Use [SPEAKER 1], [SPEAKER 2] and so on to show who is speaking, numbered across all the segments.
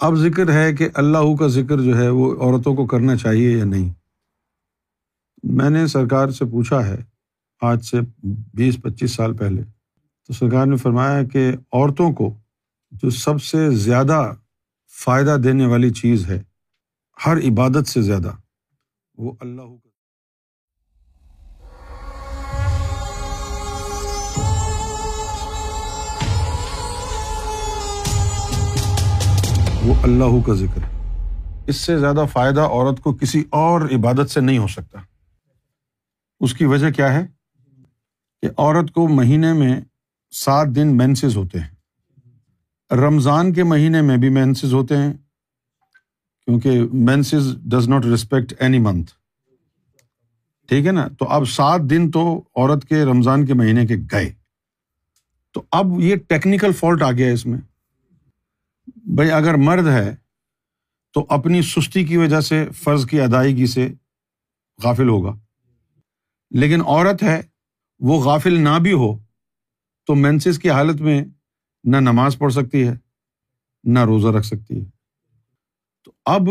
[SPEAKER 1] اب ذکر ہے کہ اللہ کا ذکر جو ہے وہ عورتوں کو کرنا چاہیے یا نہیں؟ میں نے سرکار سے پوچھا ہے آج سے بیس پچیس سال پہلے۔ تو سرکار نے فرمایا کہ عورتوں کو جو سب سے زیادہ فائدہ دینے والی چیز ہے، ہر عبادت سے زیادہ، وہ اللہ وہ اللہ کا ذکر ہے۔ اس سے زیادہ فائدہ عورت کو کسی اور عبادت سے نہیں ہو سکتا۔ اس کی وجہ کیا ہے؟ کہ عورت کو مہینے میں سات دن مینسز ہوتے ہیں۔ رمضان کے مہینے میں بھی مینسز ہوتے ہیں، کیونکہ menses does not respect any month ٹھیک ہے نا؟ تو اب سات دن تو عورت کے رمضان کے مہینے کے گئے۔ تو اب یہ ٹیکنیکل فالٹ آ گیا اس میں۔ بھائی اگر مرد ہے تو اپنی سستی کی وجہ سے فرض کی ادائیگی سے غافل ہوگا۔ لیکن عورت ہے، وہ غافل نہ بھی ہو تو مینسز کی حالت میں نہ نماز پڑھ سکتی ہے، نہ روزہ رکھ سکتی ہے۔ تو اب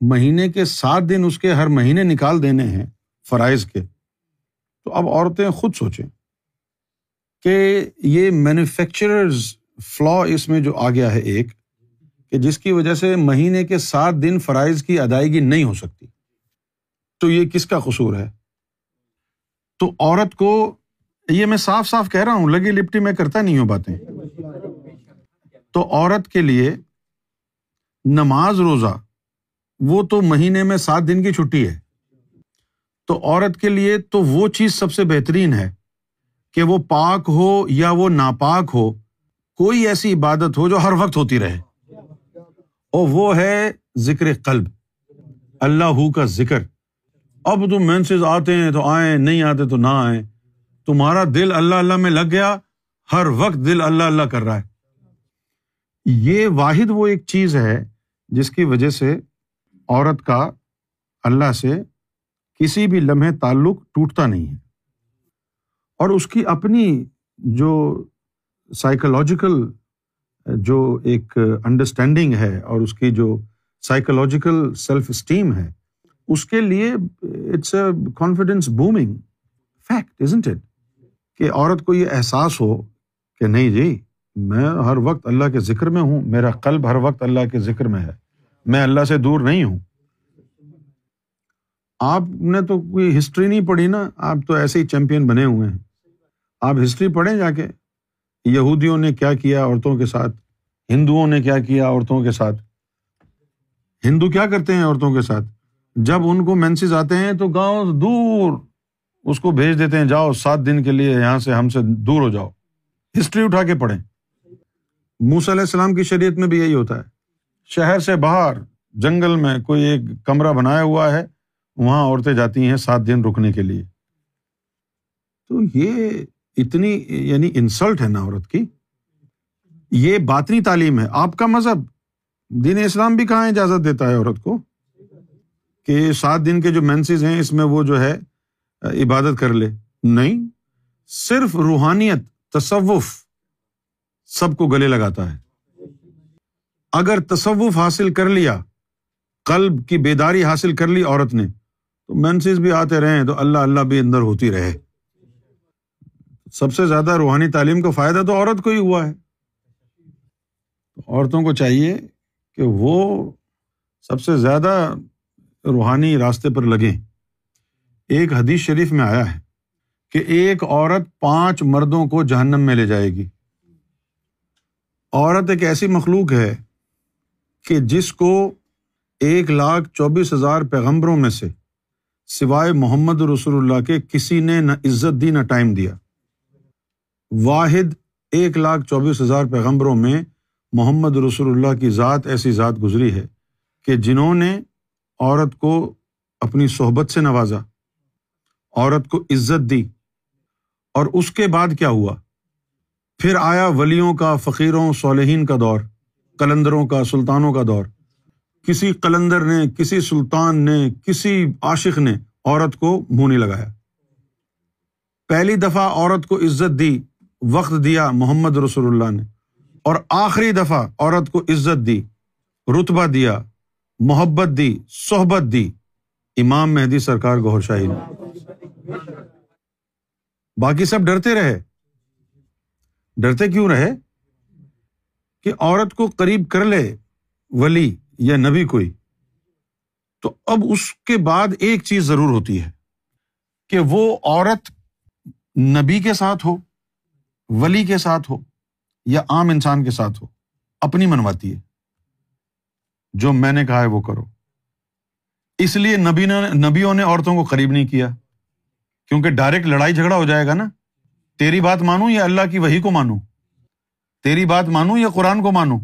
[SPEAKER 1] مہینے کے سات دن اس کے ہر مہینے نکال دینے ہیں فرائض کے۔ تو اب عورتیں خود سوچیں کہ یہ مینوفیکچررز فلا اس میں جو آ گیا ہے ایک کہ جس کی وجہ سے مہینے کے سات دن فرائض کی ادائیگی نہیں ہو سکتی۔ تو یہ کس کا قصور ہے؟ تو عورت کو یہ میں صاف صاف کہہ رہا ہوں، لگی لپٹی میں کرتا نہیں ہوں باتیں۔ تو عورت کے لیے نماز روزہ، وہ تو مہینے میں سات دن کی چھٹی ہے۔ تو عورت کے لیے تو وہ چیز سب سے بہترین ہے کہ وہ پاک ہو یا وہ ناپاک ہو، کوئی ایسی عبادت ہو جو ہر وقت ہوتی رہے۔ اور وہ ہے ذکر قلب۔ اللہ ہو کا ذکر۔ اب تم مینسز آتے ہیں تو آئیں، نہیں آتے تو نہ آئیں۔ تمہارا دل اللہ اللہ میں لگ گیا، ہر وقت دل اللہ اللہ کر رہا ہے۔ یہ واحد وہ ایک چیز ہے جس کی وجہ سے عورت کا اللہ سے کسی بھی لمحے تعلق ٹوٹتا نہیں ہے۔ اور اس کی اپنی جو سائیکولوجیکل جو ایک انڈرسٹینڈنگ ہے اور اس کی جو سائیکولوجیکل سیلف اسٹیم ہے، اس کے لیے it's a confidence booming fact isn't it کہ عورت کو یہ احساس ہو کہ نہیں جی میں ہر وقت اللہ کے ذکر میں ہوں، میرا قلب ہر وقت اللہ کے ذکر میں ہے، میں اللہ سے دور نہیں ہوں۔ آپ نے تو کوئی ہسٹری نہیں پڑھی نا، آپ تو ایسے ہی چیمپئن بنے ہوئے ہیں۔ آپ ہسٹری پڑھیں جا کے۔ یہودیوں نے کیا کیا عورتوں کے ساتھ؟ ہندوؤں نے کیا کیا عورتوں کے ساتھ؟ ہندو کیا کرتے ہیں عورتوں کے ساتھ؟ جب ان کو مینسز آتے ہیں تو گاؤں دور اس کو بھیج دیتے ہیں، جاؤ سات دن کے لیے یہاں سے ہم سے دور ہو جاؤ۔ ہسٹری اٹھا کے پڑھیں۔ موس علیہ السلام کی شریعت میں بھی یہی ہوتا ہے۔ شہر سے باہر، جنگل میں کوئی ایک کمرہ بنایا ہوا ہے، وہاں عورتیں جاتی ہیں سات دن رکنے کے لیے۔ تو یہ اتنی یعنی انسلٹ ہے نا عورت کی، یہ باطنی تعلیم ہے۔ آپ کا مذہب، دین اسلام بھی کہاں اجازت دیتا ہے عورت کو؟ کہ سات دن کے جو مینسز ہیں، اس میں وہ جو ہے، عبادت کر لے۔ نہیں، صرف روحانیت، تصوف سب کو گلے لگاتا ہے۔ اگر تصوف حاصل کر لیا، قلب کی بیداری حاصل کر لی عورت نے، تو مینسز بھی آتے رہے تو اللہ اللہ بھی اندر ہوتی رہے۔ سب سے زیادہ روحانی تعلیم کا فائدہ تو عورت کو ہی ہوا ہے۔ عورتوں کو چاہیے کہ وہ سب سے زیادہ روحانی راستے پر لگیں۔ ایک حدیث شریف میں آیا ہے کہ ایک عورت پانچ مردوں کو جہنم میں لے جائے گی۔ عورت ایک ایسی مخلوق ہے کہ جس کو ایک لاکھ چوبیس ہزار پیغمبروں میں سے سوائے محمد رسول اللہ کے کسی نے نہ عزت دی نہ ٹائم دیا۔ واحد، ایک لاکھ چوبیس ہزار پیغمبروں میں محمد رسول اللہ کی ذات ایسی ذات گزری ہے کہ جنہوں نے عورت کو اپنی صحبت سے نوازا، عورت کو عزت دی۔ اور اس کے بعد کیا ہوا؟ پھر آیا ولیوں کا، فقیروں، صالحین کا دور کلندروں کا، سلطانوں کا دور۔ کسی کلندر نے، کسی سلطان نے، کسی عاشق نے عورت کو منہ نہیں لگایا۔ پہلی دفعہ عورت کو عزت دی وقت دیا محمد رسول اللہ نے اور آخری دفعہ عورت کو عزت دی، رتبہ دیا، محبت دی، صحبت دی۔ امام مہدی سرکار گور شاہی نے۔ باقی سب ڈرتے رہے۔ ڈرتے کیوں رہے؟ کہ عورت کو قریب کر لے ولی یا نبی کوئی۔ تو اب اس کے بعد ایک چیز ضرور ہوتی ہے کہ وہ عورت نبی کے ساتھ ہو۔ ولی کے ساتھ ہو یا عام انسان کے ساتھ ہو، اپنی منواتی ہے۔ جو میں نے کہا ہے وہ کرو۔ اس لیے نبی نے نبیوں نے عورتوں کو قریب نہیں کیا۔ کیونکہ ڈائریکٹ لڑائی جھگڑا ہو جائے گا نا۔ تیری بات مانوں یا اللہ کی وہی کو مانوں؟ تیری بات مانوں یا قرآن کو مانوں؟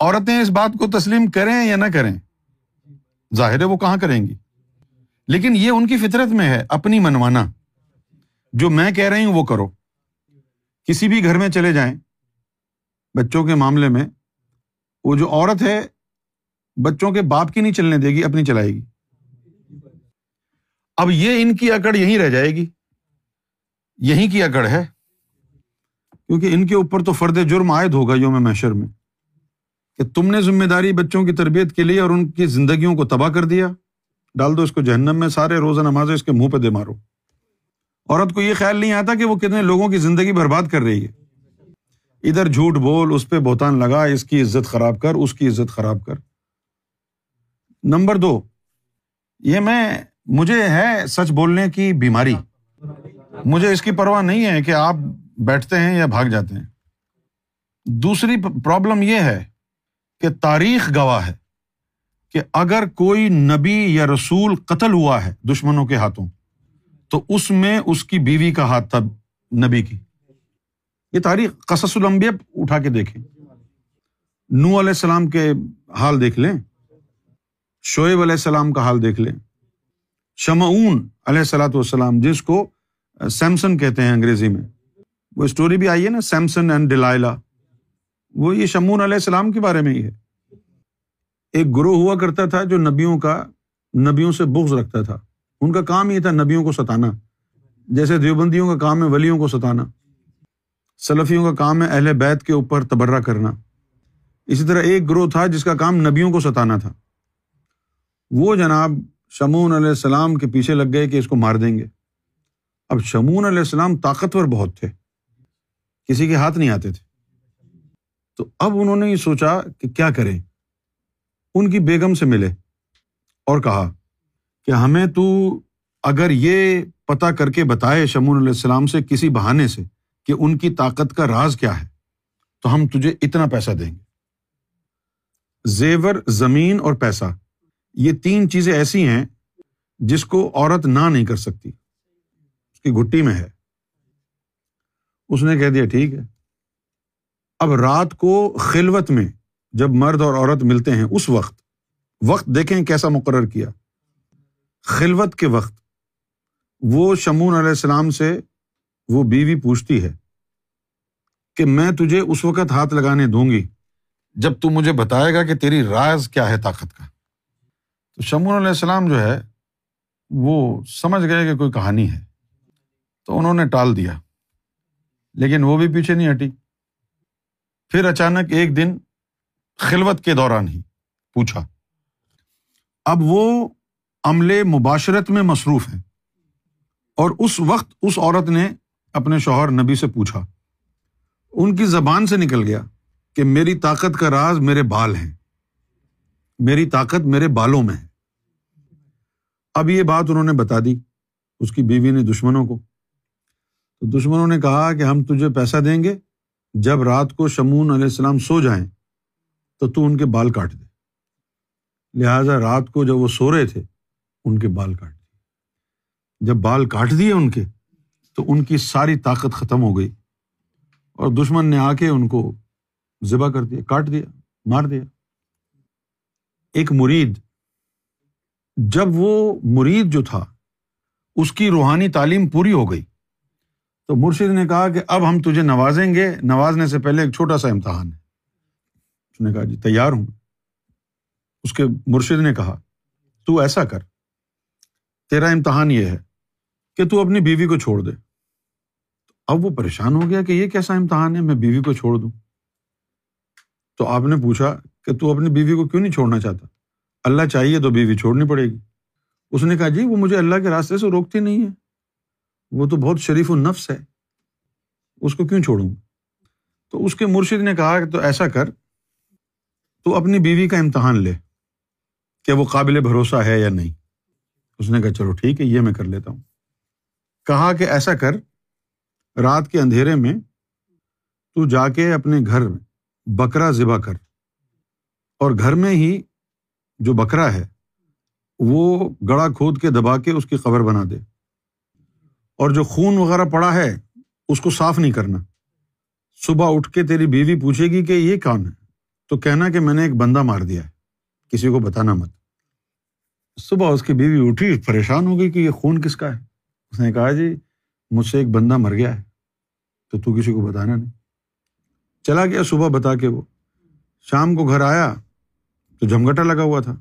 [SPEAKER 1] عورتیں اس بات کو تسلیم کریں یا نہ کریں؟ ظاہر ہے وہ کہاں کریں گی۔ لیکن یہ ان کی فطرت میں ہے، اپنی منوانا۔ جو میں کہہ رہی ہوں وہ کرو۔ کسی بھی گھر میں چلے جائیں، بچوں کے معاملے میں، وہ جو عورت ہے، بچوں کے باپ کی نہیں چلنے دے گی، اپنی چلائے گی۔ اب یہ ان کی اکڑ یہیں رہ جائے گی۔ یہیں کی اکڑ ہے۔ کیونکہ ان کے اوپر تو فرد جرم عائد ہوگا یوم محشر میں، کہ تم نے ذمہ داری بچوں کی تربیت کے لیے اور ان کی زندگیوں کو تباہ کر دیا۔ ڈال دو اس کو جہنم میں، سارے روزہ نماز اس کے منہ پہ دے مارو۔ عورت کو یہ خیال نہیں آتا کہ وہ کتنے لوگوں کی زندگی برباد کر رہی ہے۔ ادھر جھوٹ بول، اس پہ بہتان لگا، اس کی عزت خراب کر، اس کی عزت خراب کر۔ نمبر دو، یہ میں، مجھے ہے سچ بولنے کی بیماری۔ مجھے اس کی پرواہ نہیں ہے کہ آپ بیٹھتے ہیں یا بھاگ جاتے ہیں۔ دوسری پرابلم یہ ہے کہ تاریخ گواہ ہے کہ اگر کوئی نبی یا رسول قتل ہوا ہے دشمنوں کے ہاتھوں تو اس میں اس کی بیوی کا ہاتھ تھا نبی کی۔ یہ تاریخ قصص الانبیاء اٹھا کے دیکھیں۔ نو علیہ السلام کے حال دیکھ لیں۔ شعیب علیہ السلام کا حال دیکھ لیں۔ شمعون علیہ السلاۃ والسلام، جس کو سیمسن کہتے ہیں انگریزی میں۔ وہ اسٹوری بھی آئی ہے نا، سیمسن اینڈ ڈیلائلا وہ یہ شمون علیہ السلام کے بارے میں ہی ہے۔ ایک گروہ ہوا کرتا تھا جو نبیوں کا، نبیوں سے بغض رکھتا تھا۔ ان کا کام یہ تھا نبیوں کو ستانا، جیسے دیوبندیوں کا کام ہے ولیوں کو ستانا، سلفیوں کا کام ہے اہل بیت کے اوپر تبرہ کرنا۔ اسی طرح ایک گروہ تھا جس کا کام نبیوں کو ستانا تھا۔ وہ جناب شمون علیہ السلام کے پیچھے لگ گئے کہ اس کو مار دیں گے۔ اب شمون علیہ السلام طاقتور بہت تھے۔ کسی کے ہاتھ نہیں آتے تھے۔ تو اب انہوں نے یہ سوچا کہ کیا کریں۔ ان کی بیگم سے ملے اور کہا کہ ہمیں تو اگر یہ پتا کر کے بتائے شمون علیہ السلام سے کسی بہانے سے کہ ان کی طاقت کا راز کیا ہے، تو ہم تجھے اتنا پیسہ دیں گے۔ زیور، زمین اور پیسہ، یہ تین چیزیں ایسی ہیں جس کو عورت نہ نہیں کر سکتی۔ اس کی گٹی میں ہے۔ اس نے کہہ دیا، ٹھیک ہے۔ اب رات کو خلوت میں جب مرد اور عورت ملتے ہیں، اس وقت وقت دیکھیں کیسا مقرر کیا۔ خلوت کے وقت وہ شمون علیہ السلام سے وہ بیوی پوچھتی ہے کہ میں تجھے اس وقت ہاتھ لگانے دوں گی جب تو مجھے بتائے گا کہ تیری راز کیا ہے طاقت کا۔ تو شمون علیہ السلام جو ہے، وہ سمجھ گئے کہ کوئی کہانی ہے۔ تو انہوں نے ٹال دیا، لیکن وہ بھی پیچھے نہیں ہٹی۔ پھر اچانک ایک دن خلوت کے دوران ہی پوچھا۔ اب وہ عملے مباشرت میں مصروف ہیں۔ اور اس وقت اس عورت نے اپنے شوہر نبی سے پوچھا۔ ان کی زبان سے نکل گیا کہ میری طاقت کا راز میرے بال ہیں۔ میری طاقت میرے بالوں میں ہے۔ اب یہ بات انہوں نے بتا دی۔ اس کی بیوی نے دشمنوں کو۔ تو دشمنوں نے کہا کہ ہم تجھے پیسہ دیں گے۔ جب رات کو شمون علیہ السلام سو جائیں، تو تو ان کے بال کاٹ دے۔ لہٰذا رات کو جب وہ سو رہے تھے ان کے بال کاٹ دیے۔ جب بال کاٹ دیے ان کے، تو ان کی ساری طاقت ختم ہو گئی اور دشمن نے آ کے ان کو ذبح کر دیا، کاٹ دیا، مار دیا۔ ایک مرید، جب وہ مرید جو تھا، اس کی روحانی تعلیم پوری ہو گئی، تو مرشد نے کہا کہ اب ہم تجھے نوازیں گے، نوازنے سے پہلے ایک چھوٹا سا امتحان ہے۔ اس نے کہا جی تیار ہوں۔ اس کے مرشد نے کہا، تو ایسا کر تیرا امتحان یہ ہے کہ تو اپنی بیوی کو چھوڑ دے۔ اب وہ پریشان ہو گیا کہ یہ کیسا امتحان ہے، میں بیوی کو چھوڑ دوں۔ تو آپ نے پوچھا کہ تو اپنی بیوی کو کیوں نہیں چھوڑنا چاہتا؟ اللہ چاہیے تو بیوی چھوڑنی پڑے گی۔ اس نے کہا جی وہ مجھے اللہ کے راستے سے روکتی نہیں ہے۔ وہ تو بہت شریف النفس ہے، اس کو کیوں چھوڑوں؟ تو اس کے مرشد نے کہا کہ تو ایسا کر، تو اپنی بیوی کا امتحان لے کہ وہ قابل بھروسہ ہے یا نہیں۔ اس نے کہا، چلو ٹھیک ہے، یہ میں کر لیتا ہوں۔ کہا کہ ایسا کر، رات کے اندھیرے میں تو جا کے اپنے گھر میں بکرا ذبح کر۔ اور گھر میں ہی جو بکرا ہے، وہ گڑا کھود کے دبا کے اس کی قبر بنا دے۔ اور جو خون وغیرہ پڑا ہے، اس کو صاف نہیں کرنا۔ صبح اٹھ کے تیری بیوی پوچھے گی کہ یہ کون ہے؟ تو کہنا کہ میں نے ایک بندہ مار دیا ہے، کسی کو بتانا مت۔ صبح اس کی بیوی اٹھی، پریشان ہو گئی کہ یہ خون کس کا ہے؟ اس نے کہا جی مجھ سے ایک بندہ مر گیا ہے، تو تو کسی کو بتانا نہیں۔ چلا گیا صبح بتا کے وہ۔ شام کو گھر آیا، تو جھمگٹا لگا ہوا تھا۔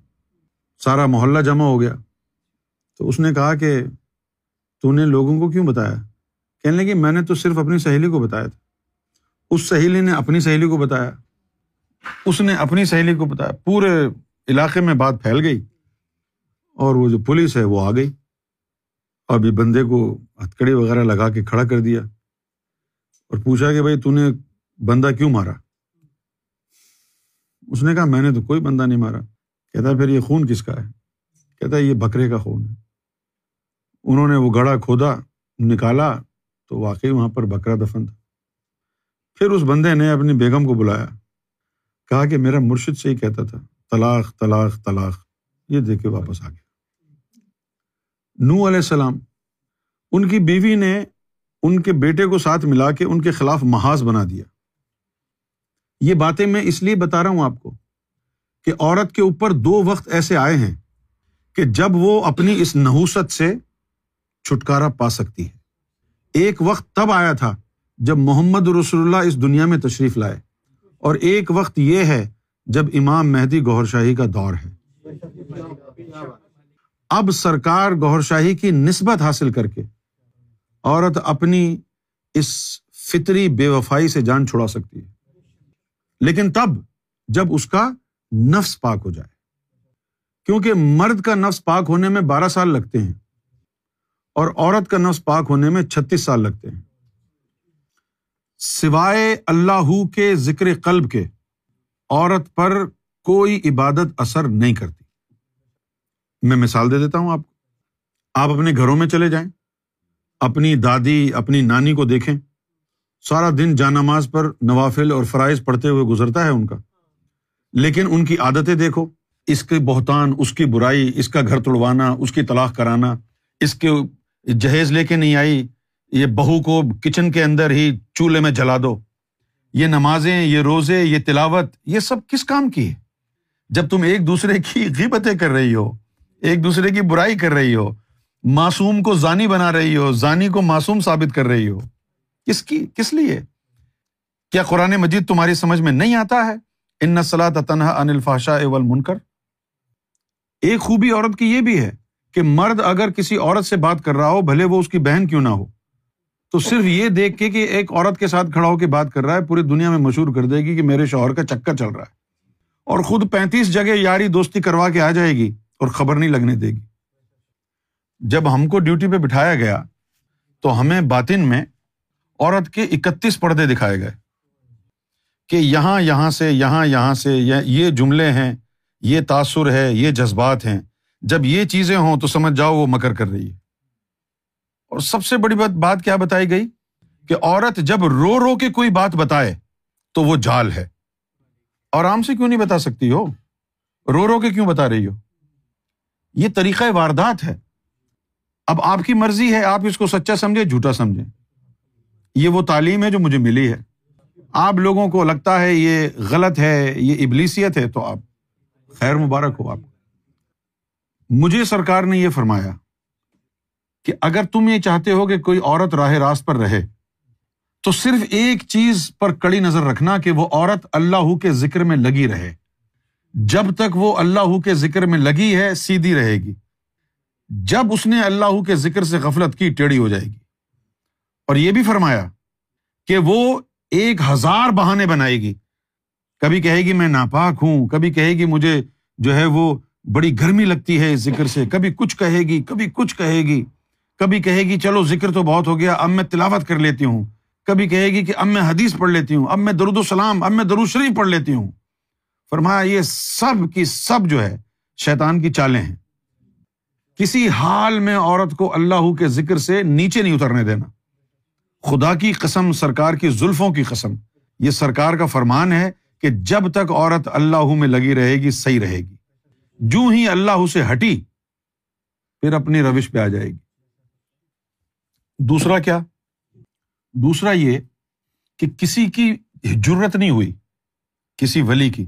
[SPEAKER 1] سارا محلہ جمع ہو گیا۔ تو اس نے کہا کہ تو نے لوگوں کو کیوں بتایا؟ کہنے لگی، میں نے تو صرف اپنی سہیلی کو بتایا تھا۔ اس سہیلی نے اپنی سہیلی کو بتایا۔ اس نے اپنی سہیلی کو بتایا۔ پورے علاقے میں بات پھیل گئی۔ اور وہ جو پولیس ہے وہ آ گئی اور ابھی بندے کو ہتھکڑی وغیرہ لگا کے کھڑا کر دیا اور پوچھا کہ بھائی تو نے بندہ کیوں مارا؟ اس نے کہا میں نے تو کوئی بندہ نہیں مارا۔ کہتا پھر یہ خون کس کا ہے؟ کہتا یہ بکرے کا خون ہے۔ انہوں نے وہ گڑھا کھودا، نکالا تو واقعی وہاں پر بکرا دفن تھا۔ پھر اس بندے نے اپنی بیگم کو بلایا۔ کہا کہ میرا مرشد سے ہی کہتا تھا، طلاق طلاق طلاق، یہ دیکھ کے واپس آ گیا۔ نو علیہ السلام، ان کی بیوی نے ان کے بیٹے کو ساتھ ملا کے ان کے خلاف محاذ بنا دیا۔ یہ باتیں میں اس لیے بتا رہا ہوں آپ کو کہ عورت کے اوپر دو وقت ایسے آئے ہیں کہ جب وہ اپنی اس نحوست سے چھٹکارا پا سکتی ہے۔ ایک وقت تب آیا تھا جب محمد رسول اللہ اس دنیا میں تشریف لائے۔ اور ایک وقت یہ ہے جب امام مہدی گور شاہی کا دور ہے۔ اب سرکار گور شاہی کی نسبت حاصل کر کے عورت اپنی اس فطری بے وفائی سے جان چھڑا سکتی ہے۔ لیکن تب جب اس کا نفس پاک ہو جائے، کیونکہ مرد کا نفس پاک ہونے میں بارہ سال لگتے ہیں اور عورت کا نفس پاک ہونے میں چھتیس سال لگتے ہیں۔ سوائے اللہ کے ذکر قلب کے، عورت پر کوئی عبادت اثر نہیں کرتی۔ میں مثال دے دیتا ہوں آپ کو۔ آپ اپنے گھروں میں چلے جائیں، اپنی دادی، اپنی نانی کو دیکھیں۔ سارا دن جا نماز پر نوافل اور فرائض پڑھتے ہوئے گزرتا ہے ان کا۔ لیکن ان کی عادتیں دیکھو۔ اس کے بہتان، اس کی برائی، اس کا گھر توڑوانا، اس کی طلاق کرانا، اس کے جہیز لے کے نہیں آئی، یہ بہو کو کچن کے اندر ہی چولہے میں جلا دو۔ یہ نمازیں، یہ روزے، یہ تلاوت، یہ سب کس کام کی ہے؟ جب تم ایک دوسرے کی غیبتیں کر رہی ہو ایک دوسرے کی برائی کر رہی ہو، معصوم کو زانی بنا رہی ہو، زانی کو معصوم ثابت کر رہی ہو۔ کس کی، کس لیے؟ کیا قرآن مجید تمہاری سمجھ میں نہیں آتا ہے؟ ان نسلات تنہا ان الفاشا اول منکر ایک خوبی عورت کی یہ بھی ہے کہ مرد اگر کسی عورت سے بات کر رہا ہو، بھلے وہ اس کی بہن کیوں نہ ہو۔ تو صرف یہ دیکھ کے کہ ایک عورت کے ساتھ کھڑا ہو کے بات کر رہا ہے، پوری دنیا میں مشہور کر دے گی کہ میرے شوہر کا چکر چل رہا ہے۔ اور خود پینتیس جگہ یاری دوستی کروا کے آ جائے گی۔ اور خبر نہیں لگنے دے گی۔ جب ہم کو ڈیوٹی پہ بٹھایا گیا تو ہمیں باطن میں عورت کے اکتیس پردے دکھائے گئے کہ یہاں یہاں سے، یہاں یہاں سے، یہ جملے ہیں، یہ تاثر ہے، یہ جذبات ہیں۔ جب یہ چیزیں ہوں تو سمجھ جاؤ وہ مکر کر رہی ہے۔ اور سب سے بڑی بات بات کیا بتائی گئی؟ کہ عورت جب رو رو کے کوئی بات بتائے تو وہ جال ہے۔ اور آرام سے کیوں نہیں بتا سکتی ہو؟ رو رو کے کیوں بتا رہی ہو؟ یہ طریقہ واردات ہے۔ اب آپ کی مرضی ہے، آپ اس کو سچا سمجھے جھوٹا سمجھیں۔ یہ وہ تعلیم ہے جو مجھے ملی ہے۔ آپ لوگوں کو لگتا ہے یہ غلط ہے، یہ ابلیسیت ہے، تو آپ خیر مبارک ہو آپ مجھے سرکار نے یہ فرمایا کہ اگر تم یہ چاہتے ہو کہ کوئی عورت راہ راست پر رہے، تو صرف ایک چیز پر کڑی نظر رکھنا کہ وہ عورت اللہ کے ذکر میں لگی رہے۔ جب تک وہ اللہ کے ذکر میں لگی ہے، سیدھی رہے گی۔ جب اس نے اللہ کے ذکر سے غفلت کی، ٹیڑھی ہو جائے گی۔ اور یہ بھی فرمایا کہ وہ ایک ہزار بہانے بنائے گی۔ کبھی کہے گی، میں ناپاک ہوں۔ کبھی کہے گی، مجھے جو ہے وہ بڑی گرمی لگتی ہے اس ذکر سے۔ کبھی کچھ کہے گی، کبھی کچھ کہے گی۔ کبھی کہے گی، چلو، ذکر تو بہت ہو گیا، اب میں تلاوت کر لیتی ہوں۔ کبھی کہے گی کہ اب میں حدیث پڑھ لیتی ہوں، اب میں درود السلام اب میں درود شریف پڑھ لیتی ہوں۔ فرمایا، یہ سب کی سب جو ہے، شیطان کی چالیں ہیں۔ کسی حال میں عورت کو اللہ کے ذکر سے نیچے نہیں اترنے دینا۔ خدا کی قسم، سرکار کی زلفوں کی قسم۔ یہ سرکار کا فرمان ہے کہ جب تک عورت اللہ میں لگی رہے گی، صحیح رہے گی۔ جو ہی اللہ سے ہٹی، پھر اپنی روش پہ آ جائے گی۔ دوسرا کیا؟ دوسرا یہ کہ کسی کی ضرورت نہیں ہوئی، کسی ولی کی۔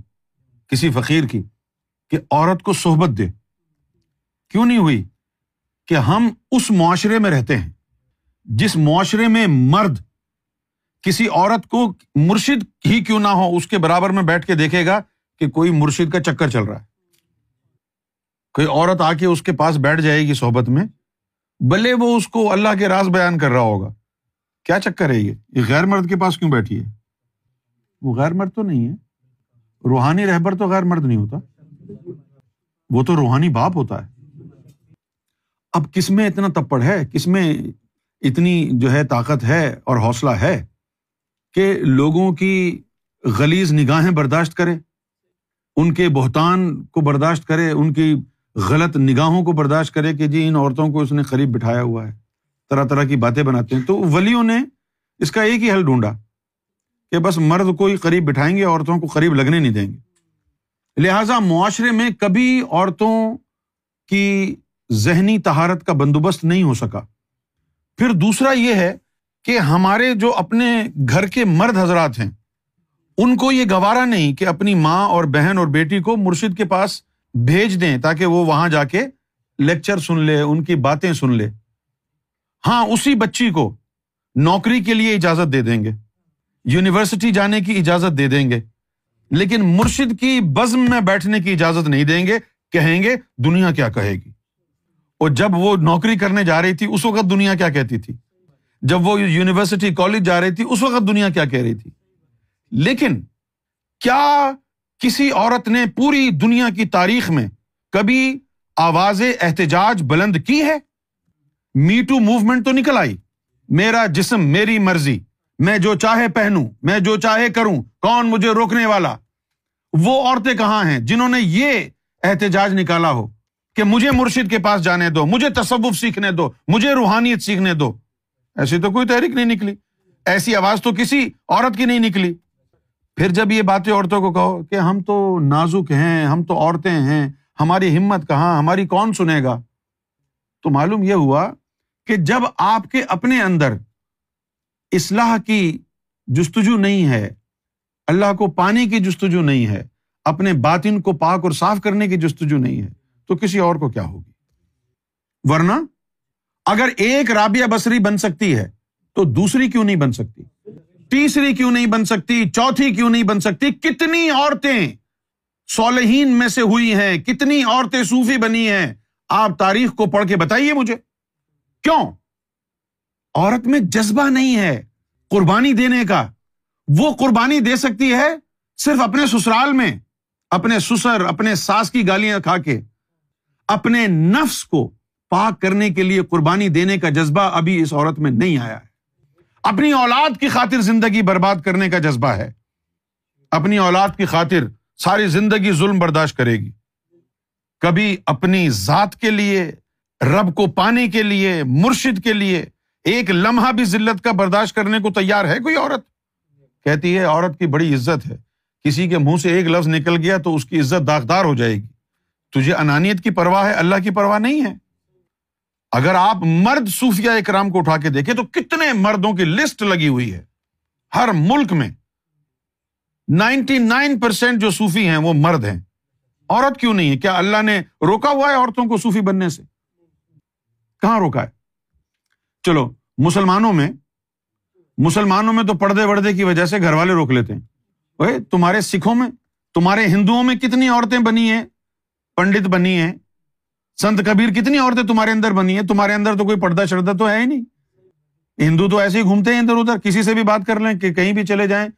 [SPEAKER 1] کسی فقیر کی کہ عورت کو صحبت دے۔ کیوں نہیں ہوئی کہ ہم اس معاشرے میں رہتے ہیں جس معاشرے میں مرد کسی عورت کو مرشد ہی کیوں نہ ہو، اس کے برابر میں بیٹھ کے دیکھے گا کہ کوئی مرشد کا چکر چل رہا ہے۔ کوئی عورت آ کے اس کے پاس بیٹھ جائے گی صحبت میں، بھلے وہ اس کو اللہ کے راز بیان کر رہا ہوگا۔ کیا چکر ہے یہ؟ یہ غیر مرد کے پاس کیوں بیٹھی ہے؟ وہ غیر مرد تو نہیں ہے۔ روحانی رہبر تو غیر مرد نہیں ہوتا۔ وہ تو روحانی باپ ہوتا ہے۔ اب کس میں اتنا تپڑ ہے، کس میں اتنی جو ہے طاقت ہے اور حوصلہ ہے کہ لوگوں کی غلیز نگاہیں برداشت کرے، ان کے بہتان کو برداشت کرے، ان کی غلط نگاہوں کو برداشت کرے کہ جی ان عورتوں کو اس نے قریب بٹھایا ہوا ہے۔ طرح طرح کی باتیں بناتے ہیں۔ تو ولیوں نے اس کا ایک ہی حل ڈھونڈا۔ کہ بس مرد کو ہی قریب بٹھائیں گے، عورتوں کو قریب لگنے نہیں دیں گے۔ لہذا معاشرے میں کبھی عورتوں کی ذہنی تہارت کا بندوبست نہیں ہو سکا۔ پھر دوسرا یہ ہے کہ ہمارے جو اپنے گھر کے مرد حضرات ہیں، ان کو یہ گوارا نہیں کہ اپنی ماں اور بہن اور بیٹی کو مرشد کے پاس بھیج دیں تاکہ وہ وہاں جا کے لیکچر سن لے، ان کی باتیں سن لے۔ ہاں اسی بچی کو نوکری کے لیے اجازت دے دیں گے۔ یونیورسٹی جانے کی اجازت دے دیں گے۔ لیکن مرشد کی بزم میں بیٹھنے کی اجازت نہیں دیں گے، کہیں گے، دنیا کیا کہے گی۔ اور جب وہ نوکری کرنے جا رہی تھی، اس وقت دنیا کیا کہتی تھی؟ جب وہ یونیورسٹی کالج جا رہی تھی، اس وقت دنیا کیا کہہ رہی تھی؟ لیکن کیا کسی عورت نے پوری دنیا کی تاریخ میں کبھی آواز احتجاج بلند کی ہے؟ میٹو موومنٹ تو نکل آئی۔ میرا جسم میری مرضی۔ میں جو چاہے پہنوں، میں جو چاہے کروں، کون مجھے روکنے والا؟ وہ عورتیں کہاں ہیں جنہوں نے یہ احتجاج نکالا ہو کہ مجھے مرشد کے پاس جانے دو، مجھے تصوف سیکھنے دو، مجھے روحانیت سیکھنے دو۔ ایسی تو کوئی تحریک نہیں نکلی۔ ایسی آواز تو کسی عورت کی نہیں نکلی۔ پھر جب یہ باتیں عورتوں کو کہو کہ ہم تو نازک ہیں، ہم تو عورتیں ہیں، ہماری ہمت کہاں، ہماری کون سنے گا؟ تو معلوم یہ ہوا کہ جب آپ کے اپنے اندر اصلاح کی جستجو نہیں ہے، اللہ کو پانے کی جستجو نہیں ہے، اپنے باطن کو پاک اور صاف کرنے کی جستجو نہیں ہے۔ تو کسی اور کو کیا ہوگی؟ ورنہ اگر ایک رابعہ بسری بن سکتی ہے تو دوسری کیوں نہیں بن سکتی؟ تیسری کیوں نہیں بن سکتی؟ چوتھی کیوں نہیں بن سکتی؟ کتنی عورتیں صالحین میں سے ہوئی ہیں، کتنی عورتیں صوفی بنی ہیں؟ آپ تاریخ کو پڑھ کے بتائیے مجھے۔ کیوں؟ عورت میں جذبہ نہیں ہے قربانی دینے کا، وہ قربانی دے سکتی ہے صرف اپنے سسرال میں، اپنے سسر، اپنے ساس کی گالیاں کھا کے۔ اپنے نفس کو پاک کرنے کے لیے قربانی دینے کا جذبہ ابھی اس عورت میں نہیں آیا ہے۔ اپنی اولاد کی خاطر زندگی برباد کرنے کا جذبہ ہے۔ اپنی اولاد کی خاطر ساری زندگی ظلم برداشت کرے گی۔ کبھی اپنی ذات کے لیے، رب کو پانے کے لیے، مرشد کے لیے ایک لمحہ بھی ذلت کا برداشت کرنے کو تیار ہے کوئی عورت؟ کہتی ہے عورت کی بڑی عزت ہے۔ کسی کے منہ سے ایک لفظ نکل گیا تو اس کی عزت داغدار ہو جائے گی۔ تجھے انانیت کی پرواہ ہے، اللہ کی پرواہ نہیں ہے۔ اگر آپ مرد صوفیہ اکرام کو اٹھا کے دیکھیں تو کتنے مردوں کی لسٹ لگی ہوئی ہے۔ ہر ملک میں نائنٹی نائن پرسینٹ جو صوفی ہیں وہ مرد ہیں۔ عورت کیوں نہیں ہے؟ کیا اللہ نے روکا ہوا ہے عورتوں کو صوفی بننے سے؟ کہاں روکا ہے؟ چلو، مسلمانوں میں مسلمانوں میں تو پردے وردے کی وجہ سے گھر والے روک لیتے ہیں۔ تمہارے سکھوں میں، تمہارے ہندوؤں میں کتنی عورتیں بنی ہیں؟ پنڈت بنی ہیں۔ سنت کبیر کتنی عورتیں تمہارے اندر بنی ہیں؟ تمہارے اندر تو کوئی پردہ شردہ تو ہے ہی نہیں۔ ہندو تو ایسے ہی گھومتے ہیں ادھر ادھر، کسی سے بھی بات کر لیں کہ کہیں بھی چلے جائیں،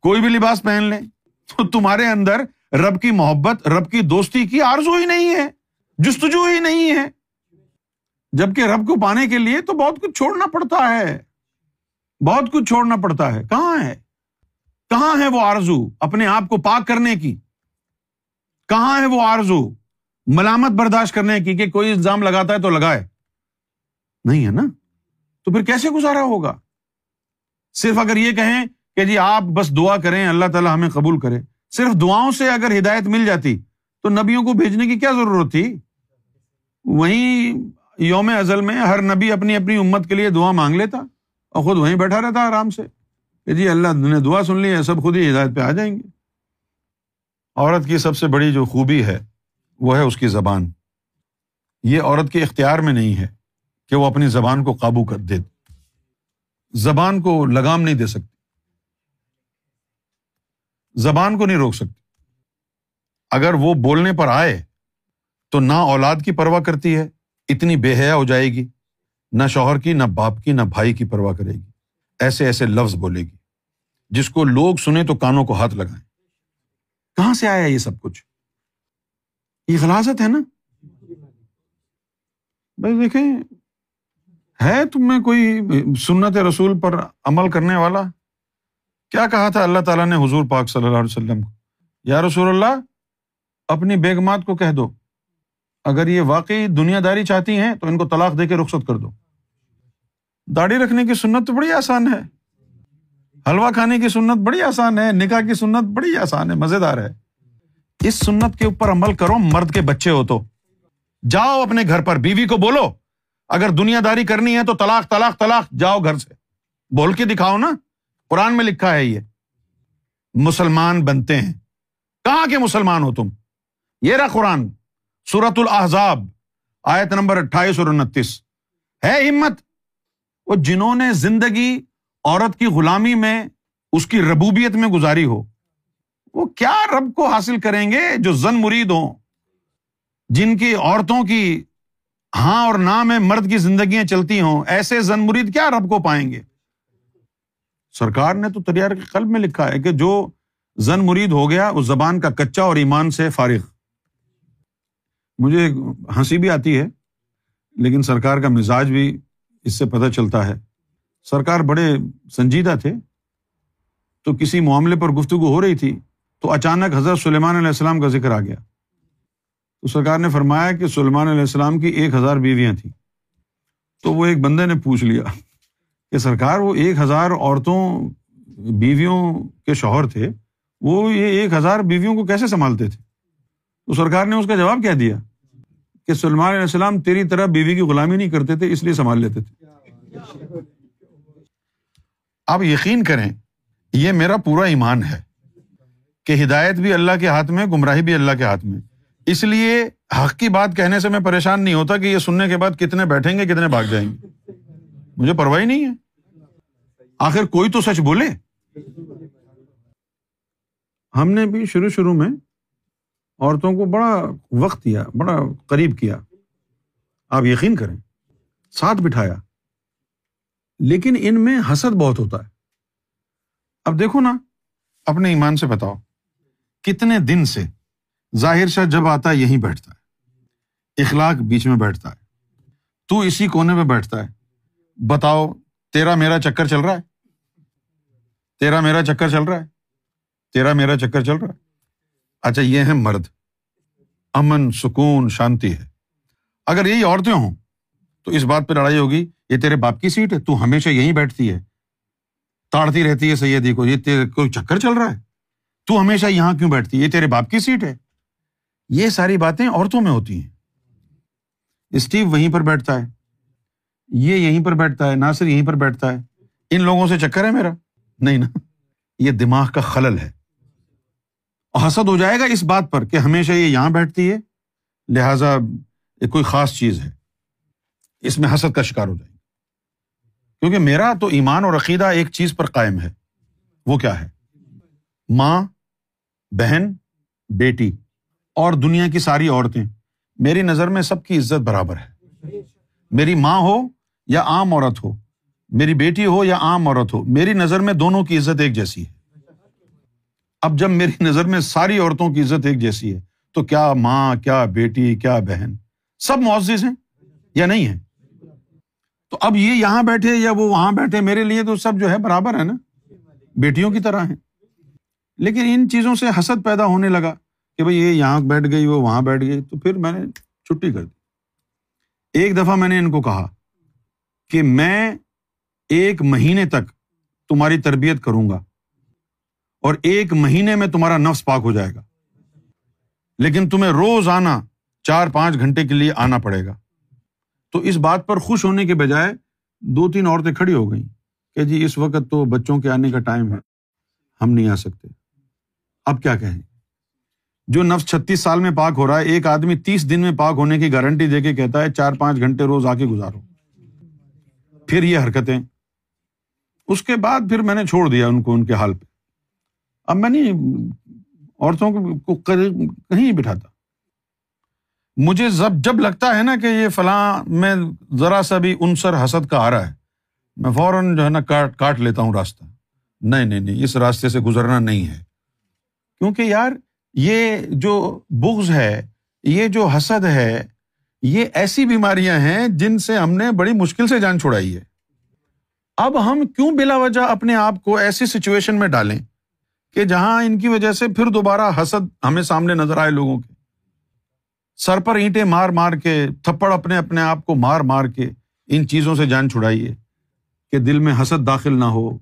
[SPEAKER 1] کوئی بھی لباس پہن لیں۔ تو تمہارے اندر رب کی محبت، رب کی دوستی کی آرزو ہی نہیں ہے، جستجو ہی نہیں ہے۔ جبکہ رب کو پانے کے لیے تو بہت کچھ چھوڑنا پڑتا ہے۔ بہت کچھ چھوڑنا پڑتا ہے۔ کہاں ہے؟ کہاں ہے وہ آرزو اپنے آپ کو پاک کرنے کی؟ کہاں ہے وہ آرزو ملامت برداشت کرنے کی کہ کوئی الزام لگاتا ہے تو لگائے؟ نہیں ہے نا؟ تو پھر کیسے گزارا ہوگا؟ صرف اگر یہ کہیں کہ جی آپ بس دعا کریں، اللہ تعالیٰ ہمیں قبول کرے۔ صرف دعاؤں سے اگر ہدایت مل جاتی تو نبیوں کو بھیجنے کی کیا ضرورت تھی؟ وہیں یوم ازل میں ہر نبی اپنی اپنی امت کے لیے دعا مانگ لیتا اور خود وہیں بیٹھا رہتا آرام سے کہ جی اللہ نے دعا سن لی ہے سب خود ہی ہدایت پہ آ جائیں گے۔ عورت کی سب سے بڑی جو خوبی ہے، وہ ہے اس کی زبان۔ یہ عورت کے اختیار میں نہیں ہے کہ وہ اپنی زبان کو قابو کر دے۔ زبان کو لگام نہیں دے سکتی۔ زبان کو نہیں روک سکتی۔ اگر وہ بولنے پر آئے تو نہ اولاد کی پرواہ کرتی ہے اتنی بے حیا ہو جائے گی، نہ شوہر کی، نہ باپ کی، نہ بھائی کی پرواہ کرے گی۔ ایسے ایسے لفظ بولے گی۔ جس کو لوگ سنیں تو کانوں کو ہاتھ لگائیں۔ کہاں سے آیا یہ سب کچھ؟ یہ غلازت ہے نا؟ بھائی دیکھیں، ہے تم میں کوئی سنت رسول پر عمل کرنے والا؟ کیا کہا تھا اللہ تعالیٰ نے حضور پاک صلی اللہ علیہ وسلم کو؟ یا رسول اللہ، اپنی بیگمات کو کہہ دو۔ اگر یہ واقعی دنیا داری چاہتی ہیں، تو ان کو طلاق دے کے رخصت کر دو۔ داڑھی رکھنے کی سنت تو بڑی آسان ہے۔ حلوا کھانے کی سنت بڑی آسان ہے، نکاح کی سنت بڑی آسان ہے، مزیدار ہے۔ اس سنت کے اوپر عمل کرو، مرد کے بچے ہو تو۔ جاؤ اپنے گھر پر، بیوی کو بولو، اگر دنیا داری کرنی ہے تو طلاق طلاق طلاق، جاؤ گھر سے۔ بول کے دکھاؤ نا، قرآن میں لکھا ہے یہ۔ مسلمان بنتے ہیں۔ کہاں کے مسلمان ہو تم؟ یہ رہا قرآن۔ سورت الحضاب آیت نمبر اٹھائیس اور انتیس۔ ہے ہمت؟ وہ جنہوں نے زندگی عورت کی غلامی میں اس کی ربوبیت میں گزاری ہو، وہ کیا رب کو حاصل کریں گے جو زن مرید ہوں؟ جن کی عورتوں کی ہاں اور نہ میں مرد کی زندگیاں چلتی ہوں، ایسے زن مرید کیا رب کو پائیں گے؟ سرکار نے تو تریار کے قلب میں لکھا ہے کہ جو زن مرید ہو گیا، اس زبان کا کچا اور ایمان سے فارغ۔ مجھے ہنسی بھی آتی ہے، لیکن سرکار کا مزاج بھی اس سے پتہ چلتا ہے۔ سرکار بڑے سنجیدہ تھے۔ تو کسی معاملے پر گفتگو ہو رہی تھی، تو اچانک حضرت سلیمان علیہ السلام کا ذکر آ گیا۔ تو سرکار نے فرمایا کہ سلیمان علیہ السلام کی ایک ہزار بیویاں تھیں۔ تو وہ ایک بندے نے پوچھ لیا کہ سرکار، وہ ایک ہزار عورتوں، بیویوں کے شوہر تھے، وہ یہ ایک ہزار بیویوں کو کیسے سنبھالتے تھے؟ تو سرکار نے اس کا جواب کیا دیا۔ کہ سلمان علیہ السلام تیری طرح بیوی کی غلامی نہیں کرتے تھے، اس لیے سنبھال لیتے تھے۔ آپ یقین کریں، یہ میرا پورا ایمان ہے کہ ہدایت بھی اللہ کے ہاتھ میں، گمراہی بھی اللہ کے ہاتھ میں۔ اس لیے حق کی بات کہنے سے میں پریشان نہیں ہوتا کہ یہ سننے کے بعد کتنے بیٹھیں گے، کتنے بھاگ جائیں گے۔ مجھے پرواہ نہیں ہے۔ آخر کوئی تو سچ بولے۔ ہم نے بھی شروع شروع میں عورتوں کو بڑا وقت دیا، بڑا قریب کیا۔ آپ یقین کریں، ساتھ بٹھایا۔ لیکن ان میں حسد بہت ہوتا ہے۔ اب دیکھو نا، اپنے ایمان سے بتاؤ، کتنے دن سے ظاہر شاہ جب آتا ہے، یہیں بیٹھتا ہے۔ اخلاق بیچ میں بیٹھتا ہے۔ تو اسی کونے میں بیٹھتا ہے۔ بتاؤ، تیرا میرا چکر چل رہا ہے؟ تیرا میرا چکر چل رہا ہے؟ تیرا میرا چکر چل رہا ہے؟ اچھا یہ ہے مرد۔ امن، سکون، شانتی ہے۔ اگر یہی عورتیں ہوں، تو اس بات پہ لڑائی ہوگی، یہ تیرے باپ کی سیٹ ہے، تو ہمیشہ یہیں بیٹھتی ہے۔ تاڑتی رہتی ہے سیدی کو یہ کوئی چکر چل رہا ہے۔ تو ہمیشہ یہاں کیوں بیٹھتی ہے؟ یہ تیرے باپ کی سیٹ ہے۔ یہ ساری باتیں عورتوں میں ہوتی ہیں۔ اسٹیو وہیں پر بیٹھتا ہے، یہ یہیں پر بیٹھتا ہے، ناصر یہیں پر بیٹھتا ہے۔ ان لوگوں سے چکر ہے میرا؟ نہیں نا۔ یہ دماغ کا خلل ہے۔ حسد ہو جائے گا اس بات پر کہ ہمیشہ یہ یہاں بیٹھتی ہے، لہٰذا یہ کوئی خاص چیز ہے۔ اس میں حسد کا شکار ہو جائے گا کیونکہ میرا تو ایمان اور عقیدہ ایک چیز پر قائم ہے۔ وہ کیا ہے؟ ماں، بہن، بیٹی اور دنیا کی ساری عورتیں۔ میری نظر میں سب کی عزت برابر ہے۔ میری ماں ہو یا عام عورت ہو، میری بیٹی ہو یا عام عورت ہو، میری نظر میں دونوں کی عزت ایک جیسی ہے۔ اب جب میری نظر میں ساری عورتوں کی عزت ایک جیسی ہے، تو کیا ماں، کیا بیٹی، کیا بہن؟ سب معزز ہیں یا نہیں ہے تو اب یہ یہاں بیٹھے یا وہ وہاں بیٹھے، میرے لیے تو سب جو ہے برابر ہے نا؟ بیٹیوں کی طرح ہیں۔ لیکن ان چیزوں سے حسد پیدا ہونے لگا کہ بھائی یہ یہاں بیٹھ گئی، وہ وہاں بیٹھ گئی، تو پھر میں نے چھٹی کر دی۔ ایک دفعہ میں نے ان کو کہا کہ میں ایک مہینے تک تمہاری تربیت کروں گا۔ اور ایک مہینے میں تمہارا نفس پاک ہو جائے گا۔ لیکن تمہیں روز آنا، چار پانچ گھنٹے کے لیے آنا پڑے گا۔ تو اس بات پر خوش ہونے کے بجائے دو تین عورتیں کھڑی ہو گئیں کہ جی اس وقت تو بچوں کے آنے کا ٹائم ہے، ہم نہیں آ سکتے۔ اب کیا کہیں؟ جو نفس چھتیس سال میں پاک ہو رہا ہے، ایک آدمی تیس دن میں پاک ہونے کی گارنٹی دے کے کہتا ہے، چار پانچ گھنٹے روز آ کے گزارو۔ پھر یہ حرکتیں۔ اس کے بعد پھر میں نے چھوڑ دیا ان کو، ان کے حال پہ۔ اب میں نہیں عورتوں کو کہیں بٹھاتا۔ مجھے جب جب لگتا ہے نا کہ یہ فلاں میں ذرا سا بھی انصر حسد کا آ رہا ہے، میں فوراً جو ہے نا کاٹ کاٹ لیتا ہوں راستہ۔ نہیں نہیں نہیں، اس راستے سے گزرنا نہیں ہے۔ کیونکہ یار، یہ جو بغض ہے، یہ جو حسد ہے، یہ ایسی بیماریاں ہیں جن سے ہم نے بڑی مشکل سے جان چھڑائی ہے۔ اب ہم کیوں بلا وجہ اپنے آپ کو ایسی سچویشن میں ڈالیں؟ کہ جہاں ان کی وجہ سے پھر دوبارہ حسد ہمیں سامنے نظر آئے لوگوں کے۔ سر پر اینٹیں مار مار کے، تھپڑ اپنے اپنے آپ کو مار مار کے ان چیزوں سے جان چھڑائیے کہ دل میں حسد داخل نہ ہو،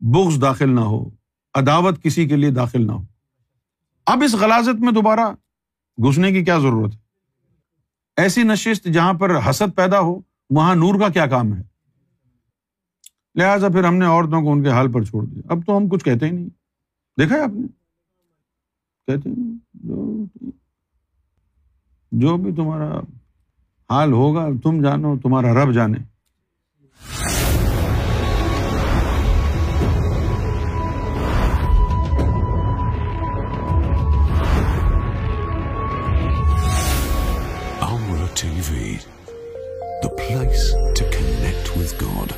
[SPEAKER 1] بغض داخل نہ ہو، عداوت کسی کے لیے داخل نہ ہو۔ اب اس غلازت میں دوبارہ گھسنے کی کیا ضرورت ہے؟ ایسی نشست جہاں پر حسد پیدا ہو، وہاں نور کا کیا کام ہے؟ لہٰذا پھر ہم نے عورتوں کو ان کے حال پر چھوڑ دیا۔ اب تو ہم کچھ کہتے ہی نہیں۔ دیکھا ہے آپ نے؟ کہتے ہیں، جو جو بھی تمہارا حال ہوگا، تم جانو، تمہارا رب جانے۔ TV the place to connect God